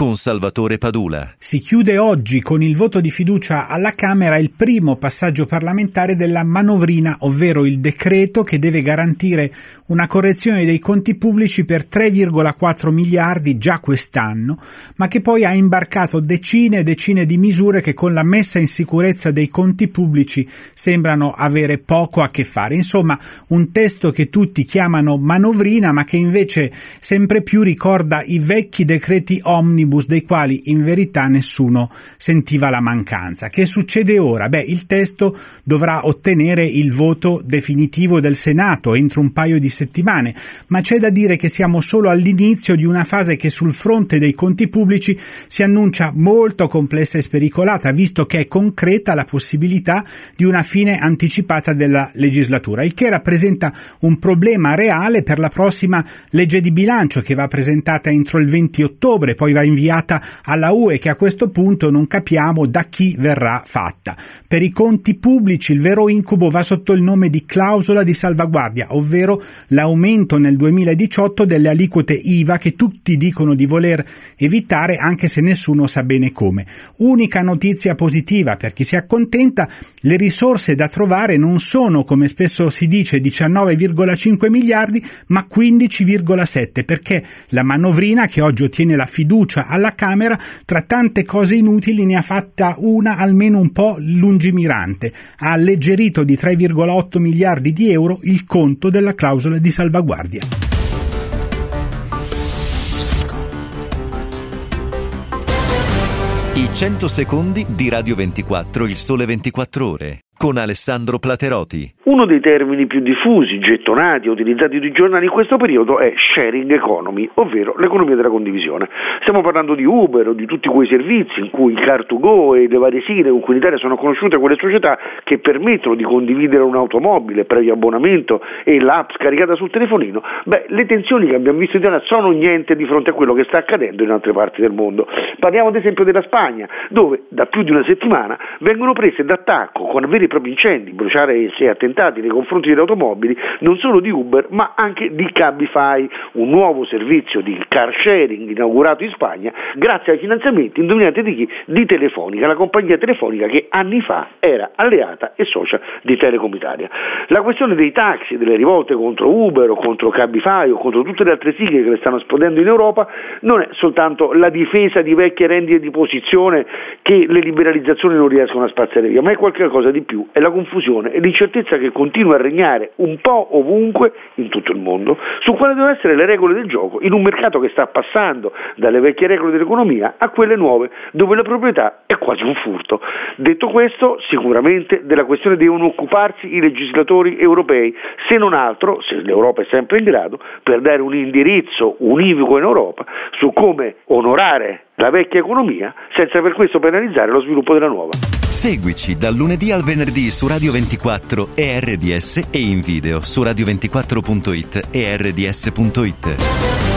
con Salvatore Padula. Si chiude oggi con il voto di fiducia alla Camera il primo passaggio parlamentare della manovrina, ovvero il decreto che deve garantire una correzione dei conti pubblici per 3,4 miliardi già quest'anno, ma che poi ha imbarcato decine e decine di misure che con la messa in sicurezza dei conti pubblici sembrano avere poco a che fare. Insomma, un testo che tutti chiamano manovrina, ma che invece sempre più ricorda i vecchi decreti omnibus omnibus dei quali in verità nessuno sentiva la mancanza. Che succede ora? Beh, il testo dovrà ottenere il voto definitivo del Senato entro un paio di settimane, ma c'è da dire che siamo solo all'inizio di una fase che sul fronte dei conti pubblici si annuncia molto complessa e spericolata, visto che è concreta la possibilità di una fine anticipata della legislatura, il che rappresenta un problema reale per la prossima legge di bilancio che va presentata entro il 20 ottobre, poi va inviata alla UE che a questo punto non capiamo da chi verrà fatta. Per i conti pubblici il vero incubo va sotto il nome di clausola di salvaguardia, ovvero l'aumento nel 2018 delle aliquote IVA che tutti dicono di voler evitare anche se nessuno sa bene come. Unica notizia positiva per chi si accontenta, le risorse da trovare non sono, come spesso si dice, 19,5 miliardi, ma 15,7 perché la manovrina che oggi ottiene la fiducia alla Camera, tra tante cose inutili ne ha fatta una almeno un po' lungimirante. Ha alleggerito di 3,8 miliardi di euro il conto della clausola di salvaguardia. I 100 secondi di Radio 24, il sole 24 ore con Alessandro Plateroti. Uno dei termini più diffusi, gettonati e utilizzati dai giornali in questo periodo è sharing economy, ovvero l'economia della condivisione. Stiamo parlando di Uber o di tutti quei servizi in cui Car2Go e le varie sigle con cui in Italia sono conosciute quelle società che permettono di condividere un'automobile previo abbonamento e l'app scaricata sul telefonino. Beh, le tensioni che abbiamo visto in Italia sono niente di fronte a quello che sta accadendo in altre parti del mondo. Parliamo ad esempio della Spagna, dove da più di una settimana vengono prese d'attacco con veri propri incendi, bruciare e attentati nei confronti delle automobili, non solo di Uber ma anche di Cabify, un nuovo servizio di car sharing inaugurato in Spagna grazie ai finanziamenti, indovinate di chi? Di Telefonica, la compagnia telefonica che anni fa era alleata e socia di Telecom Italia. La questione dei taxi, delle rivolte contro Uber o contro Cabify o contro tutte le altre sigle che le stanno esplodendo in Europa non è soltanto la difesa di vecchie rendite di posizione che le liberalizzazioni non riescono a spazzare via, ma è qualcosa di più è la confusione e l'incertezza che continua a regnare un po' ovunque in tutto il mondo su quali devono essere le regole del gioco in un mercato che sta passando dalle vecchie regole dell'economia a quelle nuove dove la proprietà è quasi un furto. Detto questo, sicuramente della questione devono occuparsi i legislatori europei, se non altro, se l'Europa è sempre in grado, per dare un indirizzo univoco in Europa su come onorare la vecchia economia senza per questo penalizzare lo sviluppo della nuova. Seguici dal lunedì al venerdì su Radio 24 e RDS e in video su radio24.it e rds.it.